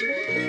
Música